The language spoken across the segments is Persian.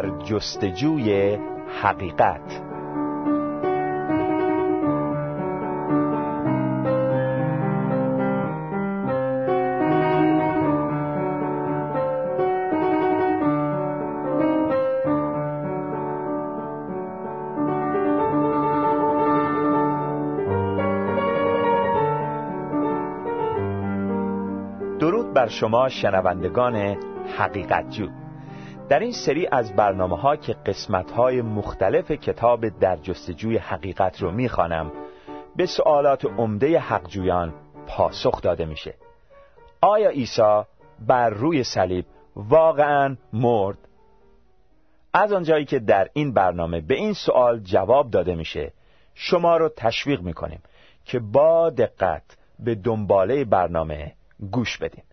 در جستجوی حقیقت. درود بر شما شنوندگان حقیقت جو در این سری از برنامه ها که قسمت های مختلف کتاب در جستجوی حقیقت رو می‌خوانم به سوالات عمده حقجویان پاسخ داده میشه. آیا عیسی بر روی صلیب واقعا مرد؟ از آنجایی که در این برنامه به این سوال جواب داده میشه شما رو تشویق می‌کنیم که با دقت به دنباله برنامه گوش بدین.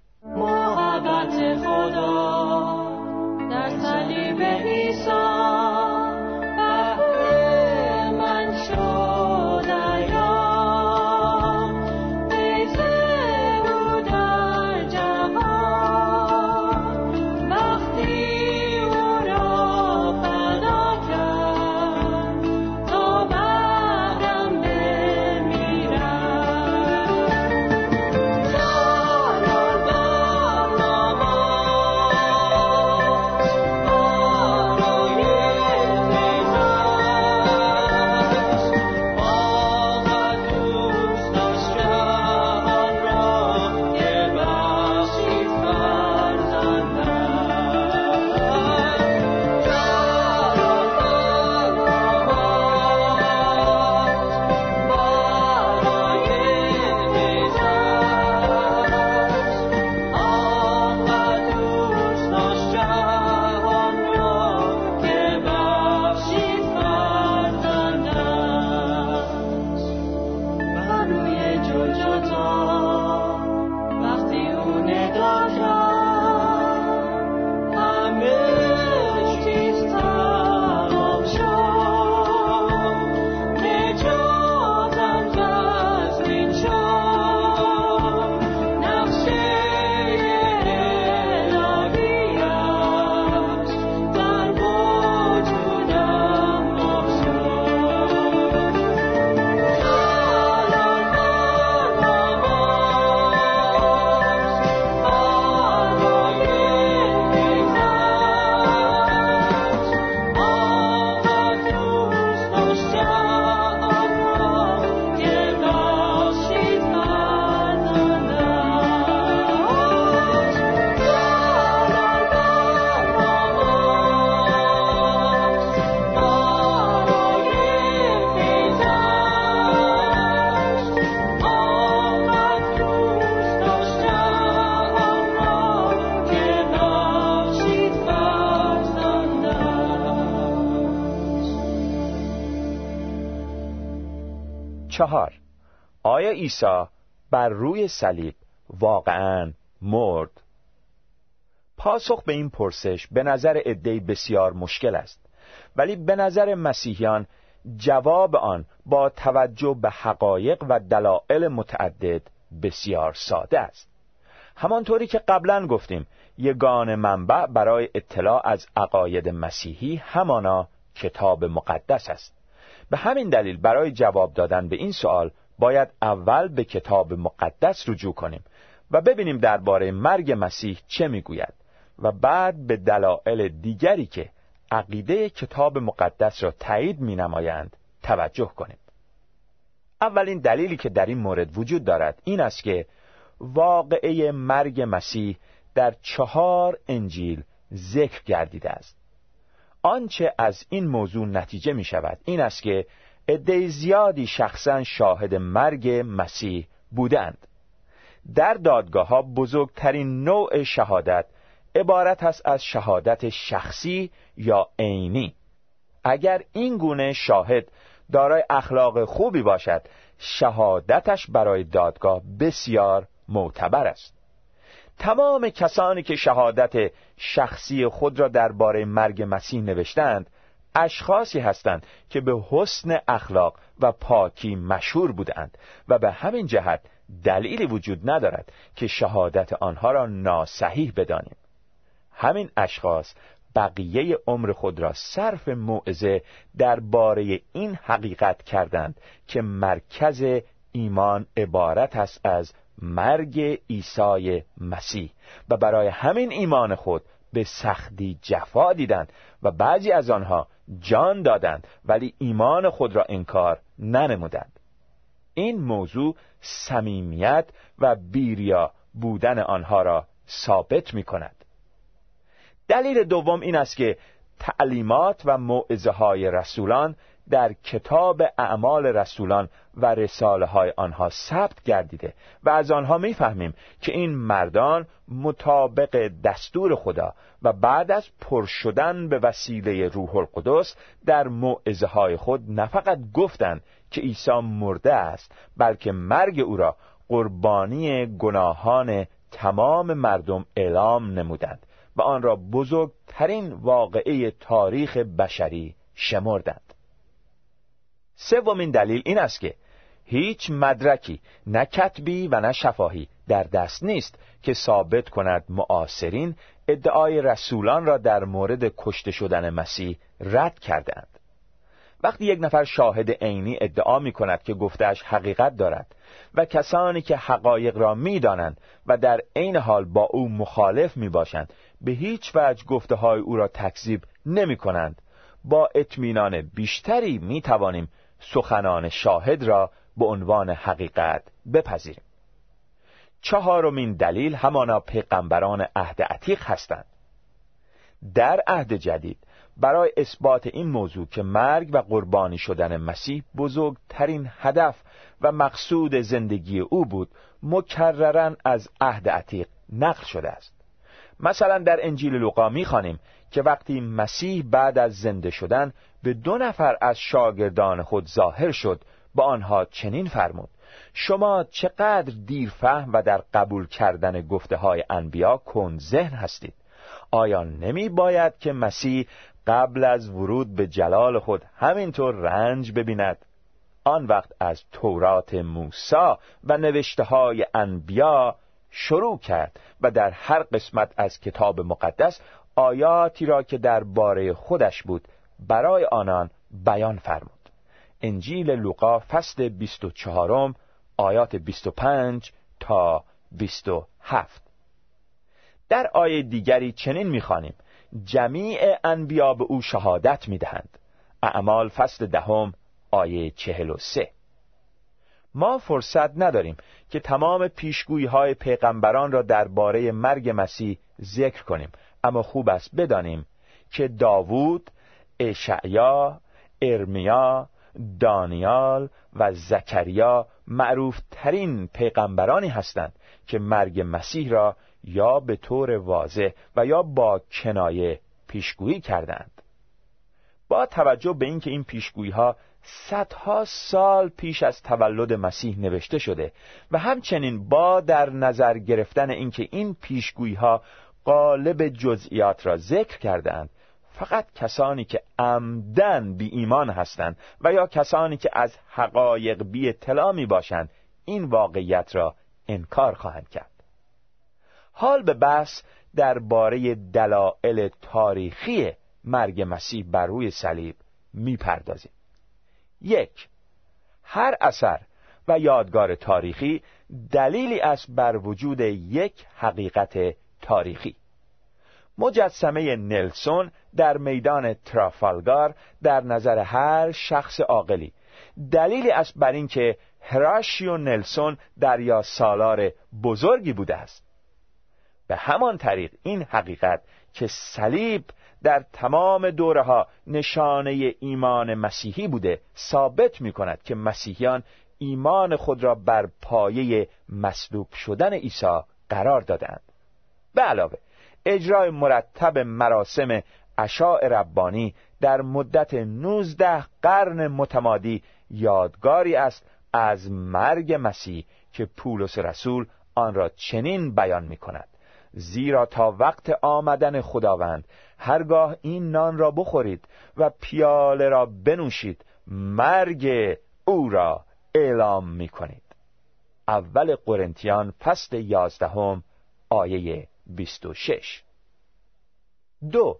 چهار. آیا عیسی بر روی صلیب واقعا مرد؟ پاسخ به این پرسش به نظر عدهای بسیار مشکل است ولی به نظر مسیحیان جواب آن با توجه به حقایق و دلایل متعدد بسیار ساده است. همانطوری که قبلا گفتیم یگان منبع برای اطلاع از عقاید مسیحی همانا کتاب مقدس است. به همین دلیل برای جواب دادن به این سوال باید اول به کتاب مقدس رجوع کنیم و ببینیم درباره مرگ مسیح چه می‌گوید و بعد به دلایل دیگری که عقیده کتاب مقدس را تایید می نمایند توجه کنیم. اولین دلیلی که در این مورد وجود دارد این است که واقعه مرگ مسیح در چهار انجیل ذکر گردیده است. آنچه از این موضوع نتیجه می شود این است که عده زیادی شخصا شاهد مرگ مسیح بودند. در دادگاه ها بزرگترین نوع شهادت عبارت است از شهادت شخصی یا عینی. اگر این گونه شاهد دارای اخلاق خوبی باشد شهادتش برای دادگاه بسیار معتبر است. تمام کسانی که شهادت شخصی خود را درباره مرگ مسیح نوشتند اشخاصی هستند که به حسن اخلاق و پاکی مشهور بودند و به همین جهت دلیلی وجود ندارد که شهادت آنها را ناصحیح بدانیم. همین اشخاص بقیه عمر خود را صرف موعظه درباره این حقیقت کردند که مرکز ایمان عبارت است از مرگ عیسی مسیح و برای همین ایمان خود به سختی جفا دیدند و بعضی از آنها جان دادند ولی ایمان خود را انکار ننمودند. این موضوع صمیمیت و بیریا بودن آنها را ثابت می کند دلیل دوم این است که تعلیمات و موعظه های رسولان در کتاب اعمال رسولان و رساله های آنها ثبت گردیده و از آنها می‌فهمیم که این مردان مطابق دستور خدا و بعد از پر شدن به وسیله روح القدس در موعظه های خود نه فقط گفتند که عیسی مرده است بلکه مرگ او را قربانی گناهان تمام مردم اعلام نمودند و آن را بزرگترین واقعه تاریخ بشری شمردند. سومین دلیل این است که هیچ مدرکی نه کتبی و نه شفاهی در دست نیست که ثابت کند معاصرین ادعای رسولان را در مورد کشته شدن مسیح رد کردند وقتی یک نفر شاهد عینی ادعا می کند که گفتهش حقیقت دارد و کسانی که حقایق را می دانند و در عین حال با او مخالف می باشند به هیچ وجه گفته های او را تکذیب نمی کنند با اطمینان بیشتری می توانیم سخنان شاهد را به عنوان حقیقت بپذیریم. چهارمین دلیل همانا پیغمبران عهد عتیق هستند. در عهد جدید برای اثبات این موضوع که مرگ و قربانی شدن مسیح بزرگترین هدف و مقصود زندگی او بود مکررن از عهد عتیق نقل شده است. مثلا در انجیل لوقا می‌خوانیم که وقتی مسیح بعد از زنده شدن به دو نفر از شاگردان خود ظاهر شد با آنها چنین فرمود شما چقدر دیرفهم و در قبول کردن گفته های انبیا کن ذهن هستید. آیا نمی باید که مسیح قبل از ورود به جلال خود همینطور رنج ببیند. آن وقت از تورات موسا و نوشته های انبیا شروع کرد و در هر قسمت از کتاب مقدس آیاتی را که درباره خودش بود برای آنان بیان فرمود. انجیل لوقا فصل 24 آیات 25 تا 27 در آیه دیگری چنین می‌خوانیم. جمیع انبیا به او شهادت می‌دهند. اعمال فصل دهم آیه 43 ما فرصت نداریم که تمام پیشگویی های پیغمبران را درباره مرگ مسیح ذکر کنیم. اما خوب است بدانیم که داوود، اشعیا، ارمیا، دانیال و زکریا معروف ترین پیغمبرانی هستند که مرگ مسیح را یا به طور واضح و یا با کنایه پیشگویی کردند. با توجه به اینکه این پیشگویی ها صدها سال پیش از تولد مسیح نوشته شده و همچنین با در نظر گرفتن اینکه این پیشگویی ها قالب جزئیات را ذکر کردند فقط کسانی که عمدن بی ایمان هستند و یا کسانی که از حقایق بی اطلاع می باشند این واقعیت را انکار خواهند کرد. حال به بحث درباره دلایل تاریخی مرگ مسیح بر روی صلیب می‌پردازیم یک هر اثر و یادگار تاریخی دلیلی است بر وجود یک حقیقت تاریخی. مجسمه نلسون در میدان ترافالگار در نظر هر شخص عاقلی. دلیلی است بر اینکه هراشیو نلسون دریا سالار بزرگی بوده است. به همان طریق این حقیقت که صلیب در تمام دوره ها نشانه ایمان مسیحی بوده ثابت می کند که مسیحیان ایمان خود را بر پایه مصلوب شدن عیسی قرار دادند. به علاوه اجرای مرتب مراسم اشاع ربانی در مدت 19 قرن متمادی یادگاری است از مرگ مسیح که پولس رسول آن را چنین بیان می کند زیرا تا وقت آمدن خداوند هرگاه این نان را بخورید و پیاله را بنوشید مرگ او را اعلام می کنید اول قرنتیان فصل یازدهم آیه 26 دو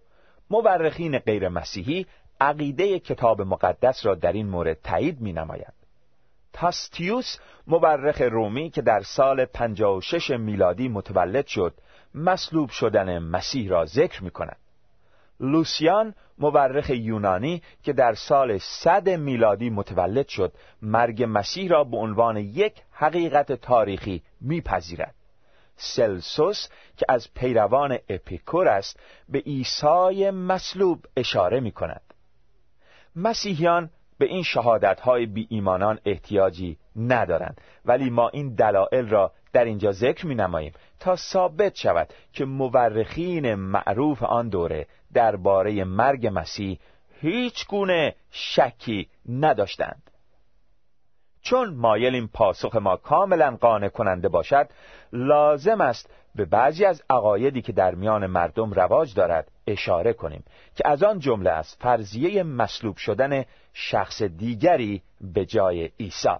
مورخین غیر مسیحی عقیده کتاب مقدس را در این مورد تایید می نمایند. تاستیوس مورخ رومی که در سال 56 میلادی متولد شد مصلوب شدن مسیح را ذکر می کند. لوسیان مورخ یونانی که در سال 100 میلادی متولد شد مرگ مسیح را به عنوان یک حقیقت تاریخی میپذیرد سلسوس که از پیروان اپیکور است به عیسی مصلوب اشاره می کند مسیحیان به این شهادت های بی ایمانان احتیاجی ندارند ولی ما این دلایل را در اینجا ذکر می نماییم تا ثابت شود که مورخین معروف آن دوره درباره مرگ مسیح هیچ گونه شکی نداشتند. چون مایلیم پاسخ ما کاملا قانع کننده باشد لازم است به بعضی از عقایدی که در میان مردم رواج دارد اشاره کنیم که از آن جمله است فرضیه مصلوب شدن شخص دیگری به جای عیسی.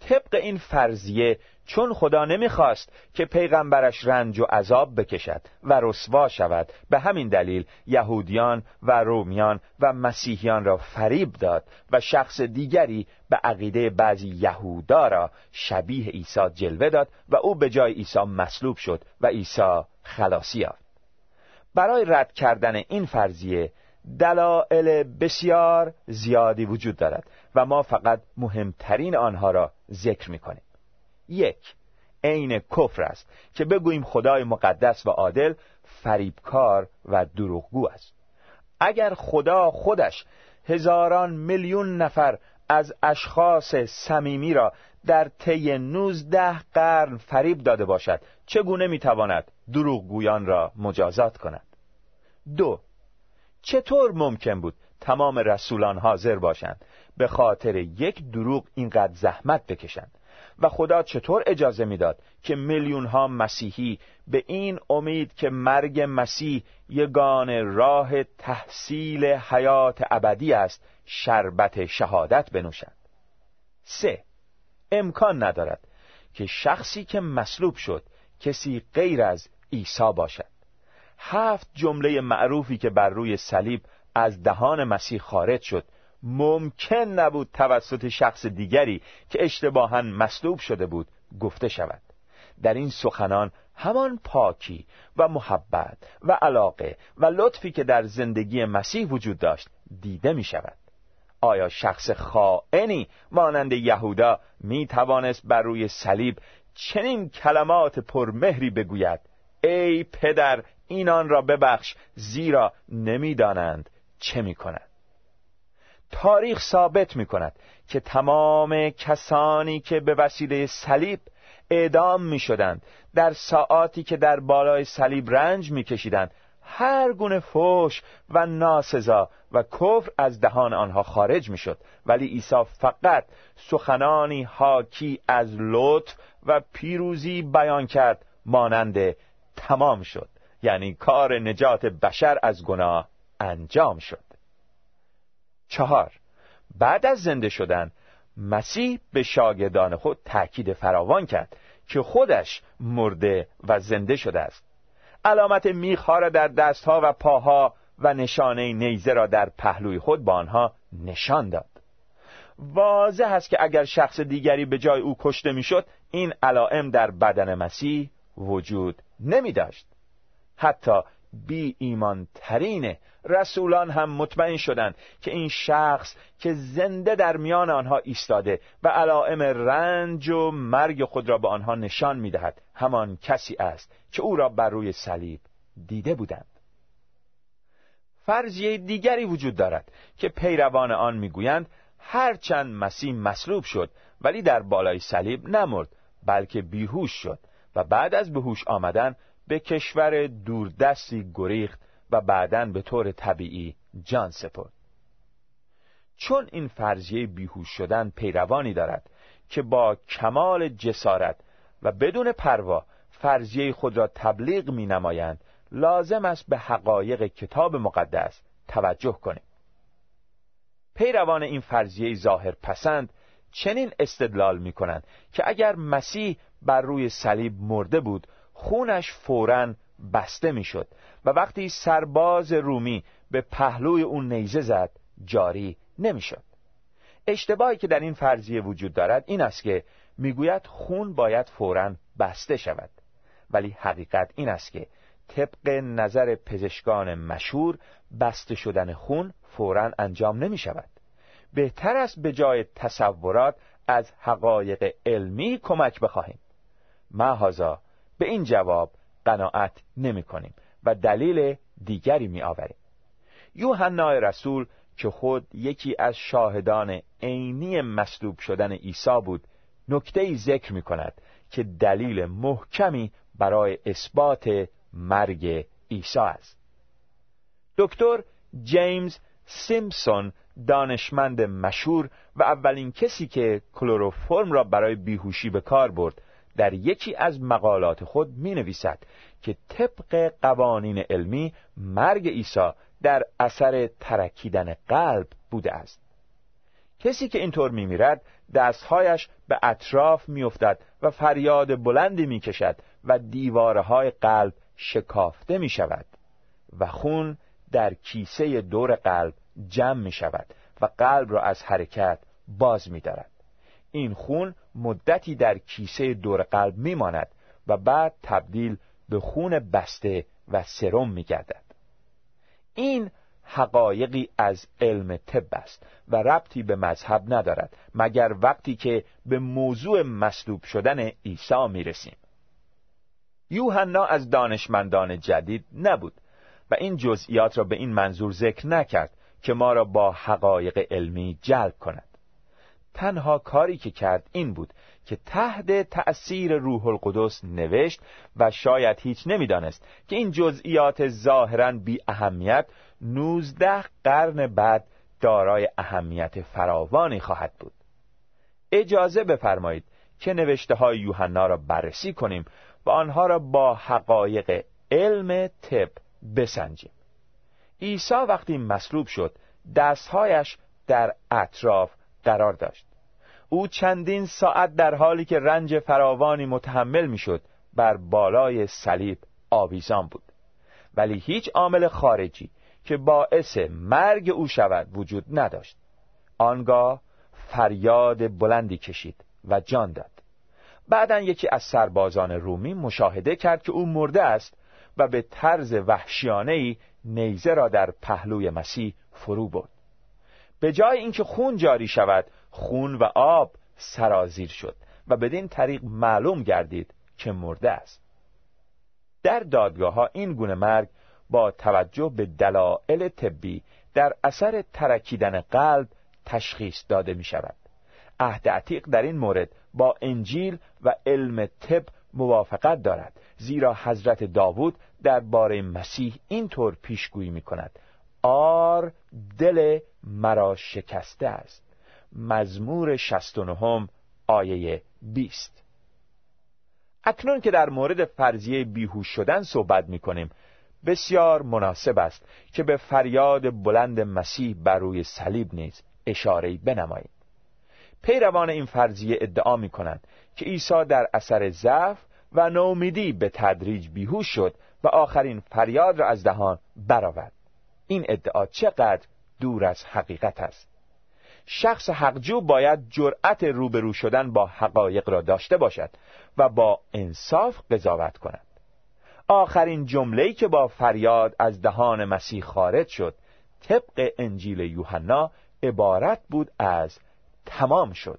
طبق این فرضیه چون خدا نمی‌خواست که پیغمبرش رنج و عذاب بکشد و رسوا شود. به همین دلیل یهودیان و رومیان و مسیحیان را فریب داد و شخص دیگری به عقیده بعضی یهودا را شبیه عیسی جلوه داد و او به جای عیسی مصلوب شد و عیسی خلاصی یافت. برای رد کردن این فرضیه دلایل بسیار زیادی وجود دارد و ما فقط مهمترین آنها را ذکر می کنیم یک عین کفر است که بگوییم خدای مقدس و عادل فریبکار و دروغگو است. اگر خدا خودش هزاران میلیون نفر از اشخاص صمیمی را در طی 19 قرن فریب داده باشد چگونه می‌تواند دروغگویان را مجازات کند؟ دو چطور ممکن بود تمام رسولان حاضر باشند به خاطر یک دروغ اینقدر زحمت بکشند؟ و خدا چطور اجازه می‌داد که میلیون ها مسیحی به این امید که مرگ مسیح یگان راه تحصیل حیات ابدی است شربت شهادت بنوشند؟ سه امکان ندارد که شخصی که مصلوب شد کسی غیر از عیسی باشد. هفت جمله معروفی که بر روی صلیب از دهان مسیح خارج شد ممکن نبود توسط شخص دیگری که اشتباها مصلوب شده بود گفته شود. در این سخنان همان پاکی و محبت و علاقه و لطفی که در زندگی مسیح وجود داشت دیده می شود آیا شخص خائنی مانند یهودا می توانست بر روی صلیب چنین کلمات پرمهری بگوید؟ ای پدر اینان را ببخش زیرا نمی‌دانند چه می کند تاریخ ثابت می کند که تمام کسانی که به وسیله صلیب اعدام می شدند در ساعاتی که در بالای صلیب رنج می کشیدند هر گونه فوش و ناسزا و کفر از دهان آنها خارج می شد ولی عیسی فقط سخنانی حاکی از لطف و پیروزی بیان کرد مانند تمام شد. یعنی کار نجات بشر از گناه انجام شد. چهار. بعد از زنده شدن مسیح به شاگردان خود تأکید فراوان کرد که خودش مرده و زنده شده است. علامت میخها را در دستها و پاها و نشانه نیزه را در پهلوی خود با آنها نشان داد. واضح است که اگر شخص دیگری به جای او کشته می‌شد این علائم در بدن مسیح وجود نمی داشت حتی بی ایمان ترین رسولان هم مطمئن شدند که این شخص که زنده در میان آنها ایستاده و علائم رنج و مرگ خود را به آنها نشان می‌دهد همان کسی است که او را بر روی صلیب دیده بودند. فرضیه دیگری وجود دارد که پیروان آن می‌گویند هرچند مسیح مصلوب شد ولی در بالای صلیب نمرد بلکه بیهوش شد و بعد از بهوش آمدن به کشور دوردستی گریخت و بعدا به طور طبیعی جان سپرد. چون این فرضیه بیهوش شدن پیروانی دارد که با کمال جسارت و بدون پروا فرضیه خود را تبلیغ می نمایند لازم است به حقایق کتاب مقدس توجه کنیم. پیروان این فرضیه ظاهر پسند چنین استدلال می کنند که اگر مسیح بر روی صلیب مرده بود خونش فورا بسته می‌شد و وقتی سرباز رومی به پهلوی اون نیزه زد جاری نمی‌شد. اشتباهی که در این فرضیه وجود دارد این است که می‌گوید خون باید فورا بسته شود. ولی حقیقت این است که طبق نظر پزشکان مشهور بسته شدن خون فورا انجام نمی شود بهتر است به جای تصورات از حقایق علمی کمک بخواهیم. محازا به این جواب قناعت نمی کنیم و دلیل دیگری می آوریم. یوحنا رسول که خود یکی از شاهدان عینی مصلوب شدن عیسی بود نکته ذکر می کند که دلیل محکمی برای اثبات مرگ عیسی است. دکتر جیمز سیمپسون دانشمند مشهور و اولین کسی که کلروفرم را برای بیهوشی به کار برد در یکی از مقالات خود می نویسد که طبق قوانین علمی مرگ عیسی در اثر ترکیدن قلب بوده است کسی که اینطور میمیرد دستهایش به اطراف میافتد و فریاد بلندی می‌کشد و دیوارهای قلب شکافته می شود و خون در کیسه دور قلب جمع می شود و قلب را از حرکت باز می دارد. این خون مدتی در کیسه دور قلب می ماند و بعد تبدیل به خون بسته و سرم می گردد. این حقایقی از علم طب است و ربطی به مذهب ندارد مگر وقتی که به موضوع مصلوب شدن عیسی می رسیم. یوحنا از دانشمندان جدید نبود و این جزئیات را به این منظور ذکر نکرد که ما را با حقایق علمی جلب کند تنها کاری که کرد این بود که تحت تأثیر روح القدس نوشت و شاید هیچ نمی‌دانست که این جزئیات ظاهرا بی اهمیت نوزده قرن بعد دارای اهمیت فراوانی خواهد بود. اجازه بفرمایید که نوشته های یوحنا را بررسی کنیم و آنها را با حقایق علم طب بسنجیم. عیسی وقتی مصلوب شد دستهایش در اطراف قرار داشت. او چندین ساعت در حالی که رنج فراوانی متحمل می‌شد بر بالای صلیب آویزان بود. ولی هیچ عامل خارجی که باعث مرگ او شود وجود نداشت. آنگاه فریاد بلندی کشید و جان داد. بعدا یکی از سربازان رومی مشاهده کرد که او مرده است و به طرز وحشیانه نیزه را در پهلوی مسیح فرو برد. به جای اینکه خون جاری شود خون و آب سرازیر شد و بدین طریق معلوم گردید که مرده است. در دادگاه ها این گونه مرگ با توجه به دلایل طبی در اثر ترکیدن قلب تشخیص داده می شود. عهد عتیق در این مورد با انجیل و علم طب موافقت دارد زیرا حضرت داوود درباره مسیح اینطور پیشگویی می کند. آر دل مرا شکسته است. مزمور 69 آیه 20 اکنون که در مورد فرضیه بیهوش شدن صحبت می کنیم بسیار مناسب است که به فریاد بلند مسیح بر روی صلیب نیز اشاره بنماییم. پیروان این فرضیه ادعا می کنند که عیسی در اثر ضعف و نومیدی به تدریج بیهوش شد و آخرین فریاد را از دهان برآورد. این ادعا چقدر دور از حقیقت است. شخص حقجو باید جرأت روبرو شدن با حقایق را داشته باشد و با انصاف قضاوت کند. آخرین جمله‌ای که با فریاد از دهان مسیح خارج شد طبق انجیل یوحنا عبارت بود از تمام شد.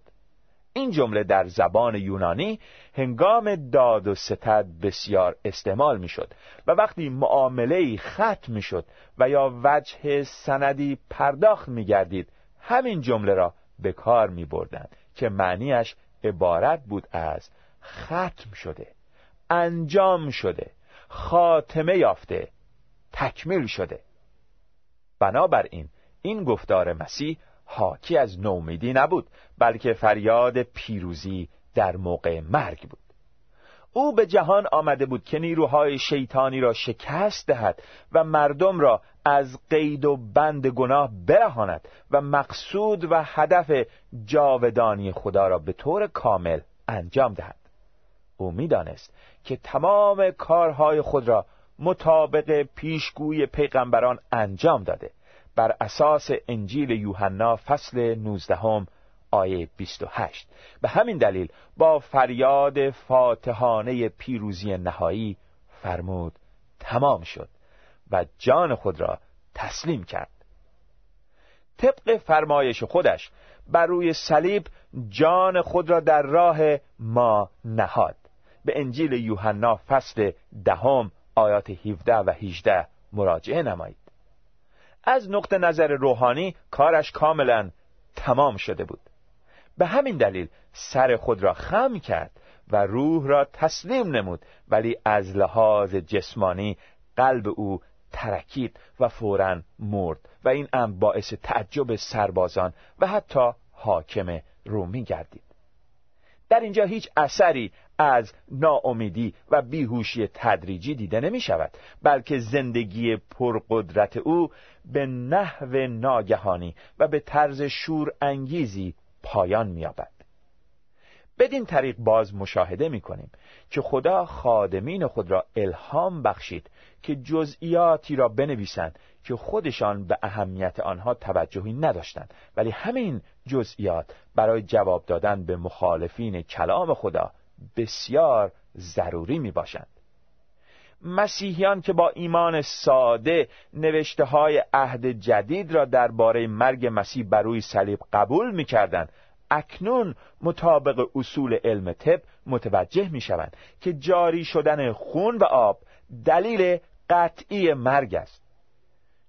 این جمله در زبان یونانی هنگام داد و ستد بسیار استعمال می شد و وقتی معامله ختم می شد و یا وجه سندی پرداخت می گردید همین جمله را به کار می بردن که معنیش عبارت بود از ختم شده انجام شده خاتمه یافته تکمیل شده. بنابراین این گفتار مسیح حاکی از نومیدی نبود بلکه فریاد پیروزی در موقع مرگ بود. او به جهان آمده بود که نیروهای شیطانی را شکست دهد و مردم را از قید و بند گناه برهاند و مقصود و هدف جاودانی خدا را به طور کامل انجام دهد. او می‌دانست که تمام کارهای خود را مطابق پیشگوی پیغمبران انجام داده بر اساس انجیل یوحنا فصل 19 آیه 28 به همین دلیل با فریاد فاتحانه پیروزی نهایی فرمود تمام شد و جان خود را تسلیم کرد. طبق فرمایش خودش بر روی صلیب جان خود را در راه ما نهاد. به انجیل یوحنا فصل دهم آیات 17 و 18 مراجعه نمایید. از نقطه نظر روحانی کارش کاملا تمام شده بود. به همین دلیل سر خود را خم کرد و روح را تسلیم نمود ولی از لحاظ جسمانی قلب او ترکید و فورا مرد و این امر باعث تعجب سربازان و حتی حاکم رومی گردید. در اینجا هیچ اثری از ناامیدی و بیهوشی تدریجی دیده نمی شود بلکه زندگی پرقدرت او به نحو ناگهانی و به طرز شور انگیزی پایان می‌یابد. بدین طریق باز مشاهده می کنیم که خدا خادمین خود را الهام بخشید که جزئیاتی را بنویسند که خودشان به اهمیت آنها توجهی نداشتند ولی همین جزئیات برای جواب دادن به مخالفین کلام خدا بسیار ضروری می باشند مسیحیان که با ایمان ساده نوشته های عهد جدید را درباره مرگ مسیح بر روی صلیب قبول می کردن. اکنون مطابق اصول علم طب متوجه می شوند که جاری شدن خون و آب دلیل قطعی مرگ است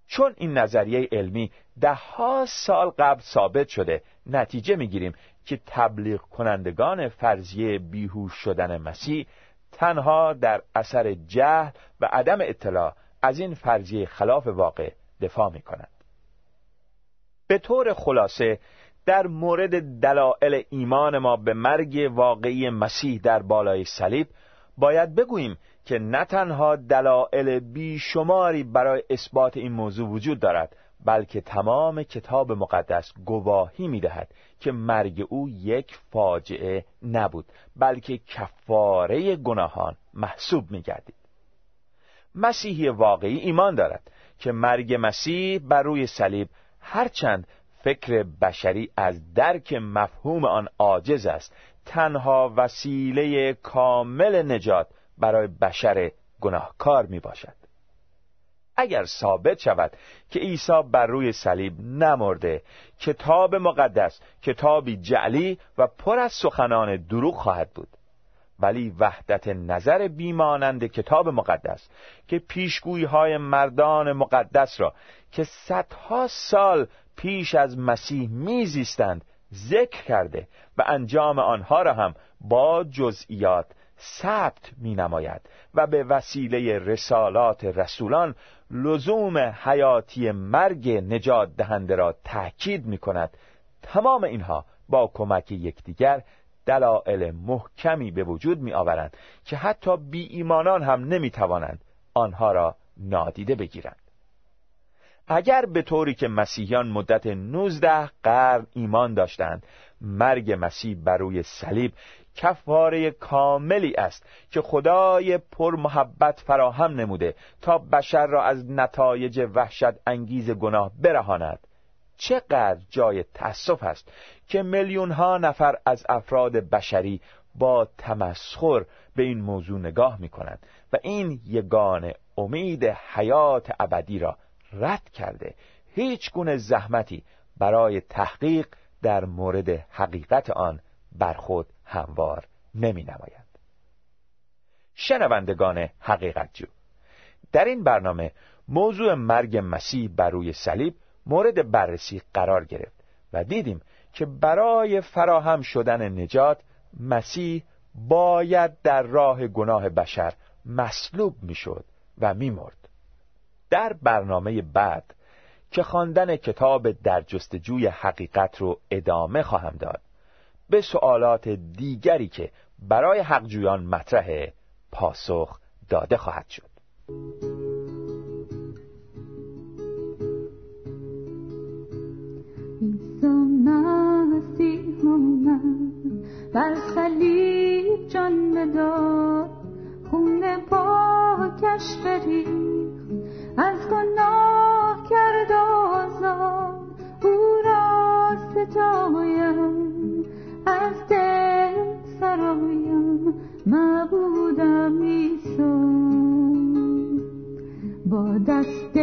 چون این نظریه علمی ده ها سال قبل ثابت شده نتیجه می گیریم که تبلیغ کنندگان فرضیه بیهوش شدن مسیح تنها در اثر جهل و عدم اطلاع از این فرضیه خلاف واقع دفاع می کنند. به طور خلاصه در مورد دلایل ایمان ما به مرگ واقعی مسیح در بالای صلیب باید بگوییم که نه تنها دلایل بیشماری برای اثبات این موضوع وجود دارد بلکه تمام کتاب مقدس گواهی می‌دهد که مرگ او یک فاجعه نبود بلکه کفاره گناهان محسوب میگردید. مسیحی واقعی ایمان دارد که مرگ مسیح بر روی صلیب هرچند فکر بشری از درک مفهوم آن عاجز است تنها وسیله کامل نجات برای بشر گناهکار می باشد اگر ثابت شود که عیسی بر روی صلیب نمرده کتاب مقدس کتابی جعلی و پر از سخنان دروغ خواهد بود. ولی وحدت نظر بیمانند کتاب مقدس که پیشگویی های مردان مقدس را که صدها سال پیش از مسیح میزیستند ذکر کرده و انجام آنها را هم با جزئیات ثبت می نماید و به وسیله رسالات رسولان لزوم حیاتی مرگ نجات دهنده را تأکید می کند تمام اینها با کمک یکدیگر دلایل محکمی به وجود می آورند که حتی بی ایمانان هم نمی توانند آنها را نادیده بگیرند. اگر به طوری که مسیحیان مدت 19 قرن ایمان داشتند مرگ مسیح بر روی صلیب کفاره کاملی است که خدای پر محبت فراهم نموده تا بشر را از نتایج وحشت انگیز گناه برهاند. چقدر جای تأسف است که میلیون ها نفر از افراد بشری با تمسخر به این موضوع نگاه می کنند و این یگان امید حیات ابدی را رد کرده. هیچ گونه زحمتی برای تحقیق در مورد حقیقت آن بر خود هموار نمی نماید. شنوندگان حقیقت جو در این برنامه موضوع مرگ مسیح بر روی صلیب مورد بررسی قرار گرفت و دیدیم که برای فراهم شدن نجات مسیح باید در راه گناه بشر مصلوب می‌شد و میمرد در برنامه بعد که خواندن کتاب در جستجوی حقیقت رو ادامه خواهم داد به سوالات دیگری که برای حقجویان مطرح پاسخ داده خواهد شد. بر صلیب جان بداد خون پاکش بریخت. از گناه دست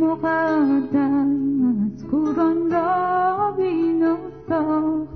مقدس کوران را بینا ساخت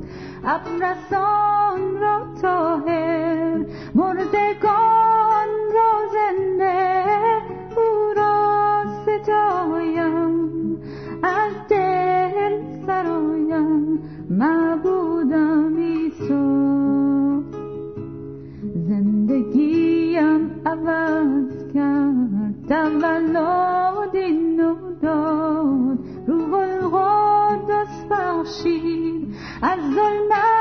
از ظلمت